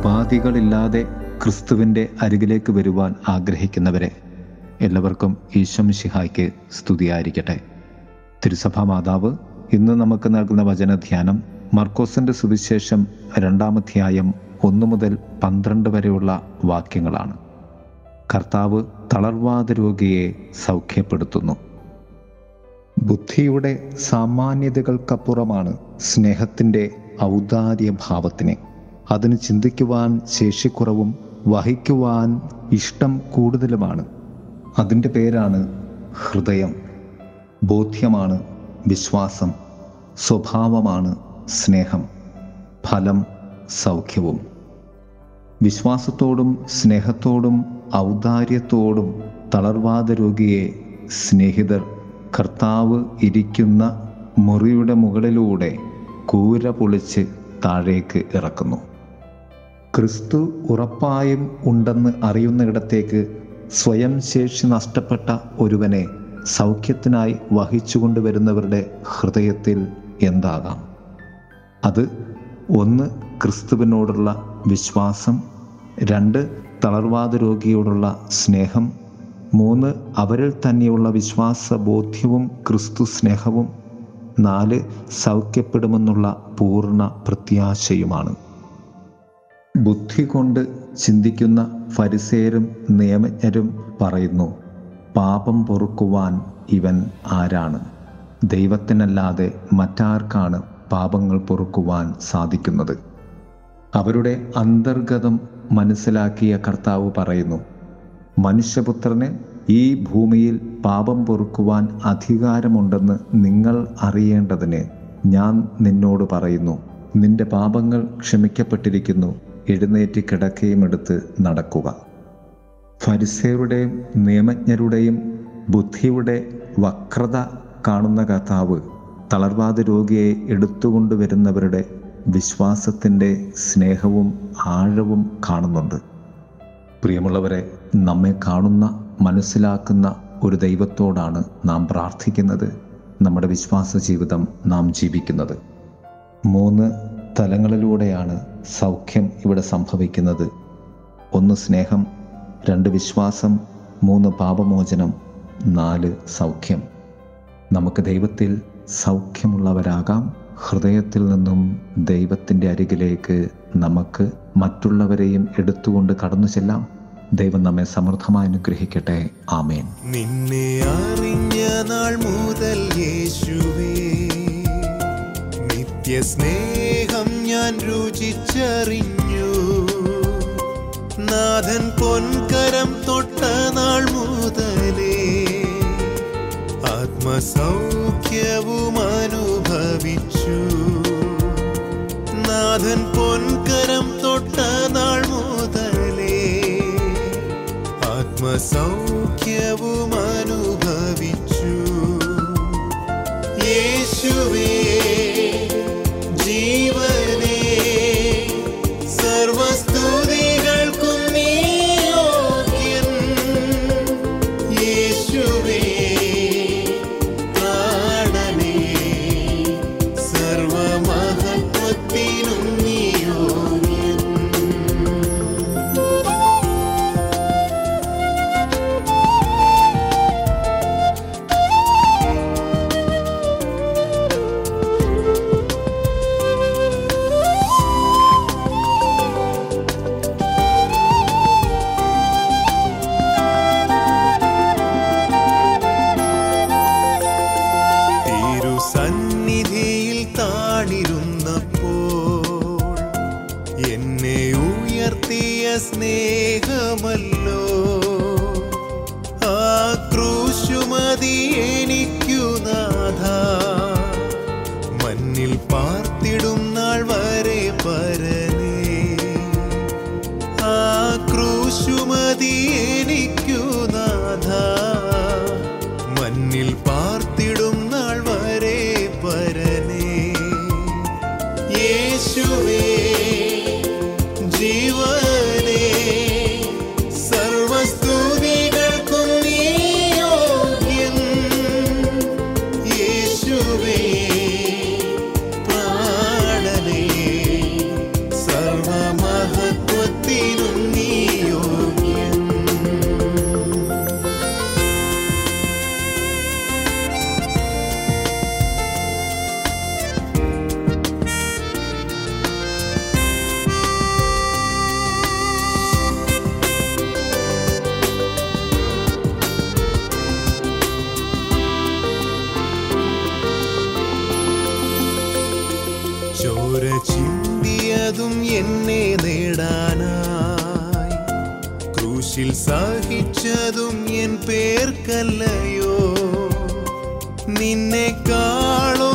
ഉപാധികളില്ലാതെ ക്രിസ്തുവിന്റെ അരികിലേക്ക് വരുവാൻ ആഗ്രഹിക്കുന്നവരെ എല്ലാവർക്കും ഈശ്വംഷിഹായ്ക്ക് സ്തുതിയായിരിക്കട്ടെ. തിരുസഭാ മാതാവ് ഇന്ന് നമുക്ക് നൽകുന്ന വചനധ്യാനം മർക്കോസിന്റെ സുവിശേഷം രണ്ടാമധ്യായം ഒന്നു മുതൽ പന്ത്രണ്ട് വരെയുള്ള വാക്യങ്ങളാണ്. കർത്താവ് തളർവാദ രോഗിയെ സൗഖ്യപ്പെടുത്തുന്നു. ബുദ്ധിയുടെ സാമാന്യതകൾക്കപ്പുറമാണ് സ്നേഹത്തിന്റെ ഔദാര്യഭാവത്തിന്. അതിന് ചിന്തിക്കുവാൻ ശേഷിക്കുറവും വഹിക്കുവാൻ ഇഷ്ടം കൂടുതലുമാണ്. അതിന്റെ പേരാണ് ഹൃദയം. ബോധ്യമാണ് വിശ്വാസം. സ്വഭാവമാണ് സ്നേഹം. ഫലം സൗഖ്യവും. വിശ്വാസത്തോടും സ്നേഹത്തോടും ഔദാര്യത്തോടും തളർവാദ രോഗിയെ സ്നേഹിതർ കർത്താവ് ഇരിക്കുന്ന മുറിയുടെ മുകളിലൂടെ കൂര പൊളിച്ച് താഴേക്ക് ഇറക്കുന്നു. ക്രിസ്തു ഉറപ്പായും ഉണ്ടെന്ന് അറിയുന്നിടത്തേക്ക് സ്വയം ശേഷി നഷ്ടപ്പെട്ട ഒരുവനെ സൗഖ്യത്തിനായി വഹിച്ചുകൊണ്ടുവരുന്നവരുടെ ഹൃദയത്തിൽ എന്താകാം? അത് ഒന്ന് ക്രിസ്തുവിനോടുള്ള വിശ്വാസം. രണ്ട് തളർവാദ രോഗിയോടുള്ള സ്നേഹം. മൂന്ന് അവരിൽ തന്നെയുള്ള വിശ്വാസ ബോധ്യവും ക്രിസ്തു സ്നേഹവും. നാല് സൗഖ്യപ്പെടുമെന്നുള്ള പൂർണ പ്രത്യാശയുമാണ്. ബുദ്ധി കൊണ്ട് ചിന്തിക്കുന്ന ഫരിസേരും നിയമജ്ഞരും പറയുന്നു പാപം പൊറുക്കുവാൻ ഇവൻ ആരാണ്? ദൈവത്തിനല്ലാതെ മറ്റാർക്കാണ് പാപങ്ങൾ പൊറുക്കുവാൻ സാധിക്കുന്നത്? അവരുടെ അന്തർഗതം മനസ്സിലാക്കിയ കർത്താവ് പറയുന്നു മനുഷ്യപുത്രന് ഈ ഭൂമിയിൽ പാപം പൊറുക്കുവാൻ അധികാരമുണ്ടെന്ന് നിങ്ങൾ അറിയേണ്ടതിന് ഞാൻ നിന്നോട് പറയുന്നു നിന്റെ പാപങ്ങൾ ക്ഷമിക്കപ്പെട്ടിരിക്കുന്നു എഴുന്നേറ്റ് കിടക്കുകയും എടുത്ത് നടക്കുക. ഫരിസേരുടെയും നിയമജ്ഞരുടെയും ബുദ്ധിയുടെ വക്രത കാണുന്ന കർത്താവ് തളർവാദ രോഗിയെ എടുത്തുകൊണ്ടുവരുന്നവരുടെ വിശ്വാസത്തിന്റെ സ്നേഹവും ആഴവും കാണുന്നുണ്ട്. പ്രിയമുള്ളവരെ നമ്മെ കാണുന്ന മനസ്സിലാക്കുന്ന ഒരു ദൈവത്തോടാണ് നാം പ്രാർത്ഥിക്കുന്നത്. നമ്മുടെ വിശ്വാസ ജീവിതം നാം ജീവിക്കുന്നത്. മൂന്ന് തലങ്ങളിലൂടെയാണ് സൗഖ്യം ഇവിടെ സംഭവിക്കുന്നത്. ഒന്ന് സ്നേഹം രണ്ട് വിശ്വാസം മൂന്ന് പാപമോചനം നാല് സൗഖ്യം. നമുക്ക് ദൈവത്തിൽ സൗഖ്യമുള്ളവരാകാം. ഹൃദയത്തിൽ നിന്നും ദൈവത്തിന്റെ അരികിലേക്ക് നമുക്ക് മറ്റുള്ളവരെയും എടുത്തുകൊണ്ട് കടന്നു ചെല്ലാം. ദൈവം നമ്മെ സമൃദ്ധമായി അനുഗ്രഹിക്കട്ടെ. ആമേൻ. നിന്നെ അറിഞ്ഞ നാൾ മുതൽ യേശുവേ നിത്യസ്നേഹം രുചിച്ചറിഞ്ഞു. നാഥൻ പൊൻകരം തൊട്ട നാൾ മുതലേ ആത്മസൗഖ്യവും അനുഭവിച്ചു. നാഥൻ പൊൻകരം തൊട്ട നാൾ മുതലേ ആത്മസൗഖ്യവും അനുഭവിച്ചു. യേശുവേ സ്നേഹമല്ലോ. ആ എനിക്കു നാഥ. മണ്ണിൽ പാർത്തിടും ക്രൂശിൽ സഹിച്ചതും എൻ പേർക്കല്ലയോ. നിന്നെ സ്നേഹിപ്പാൻ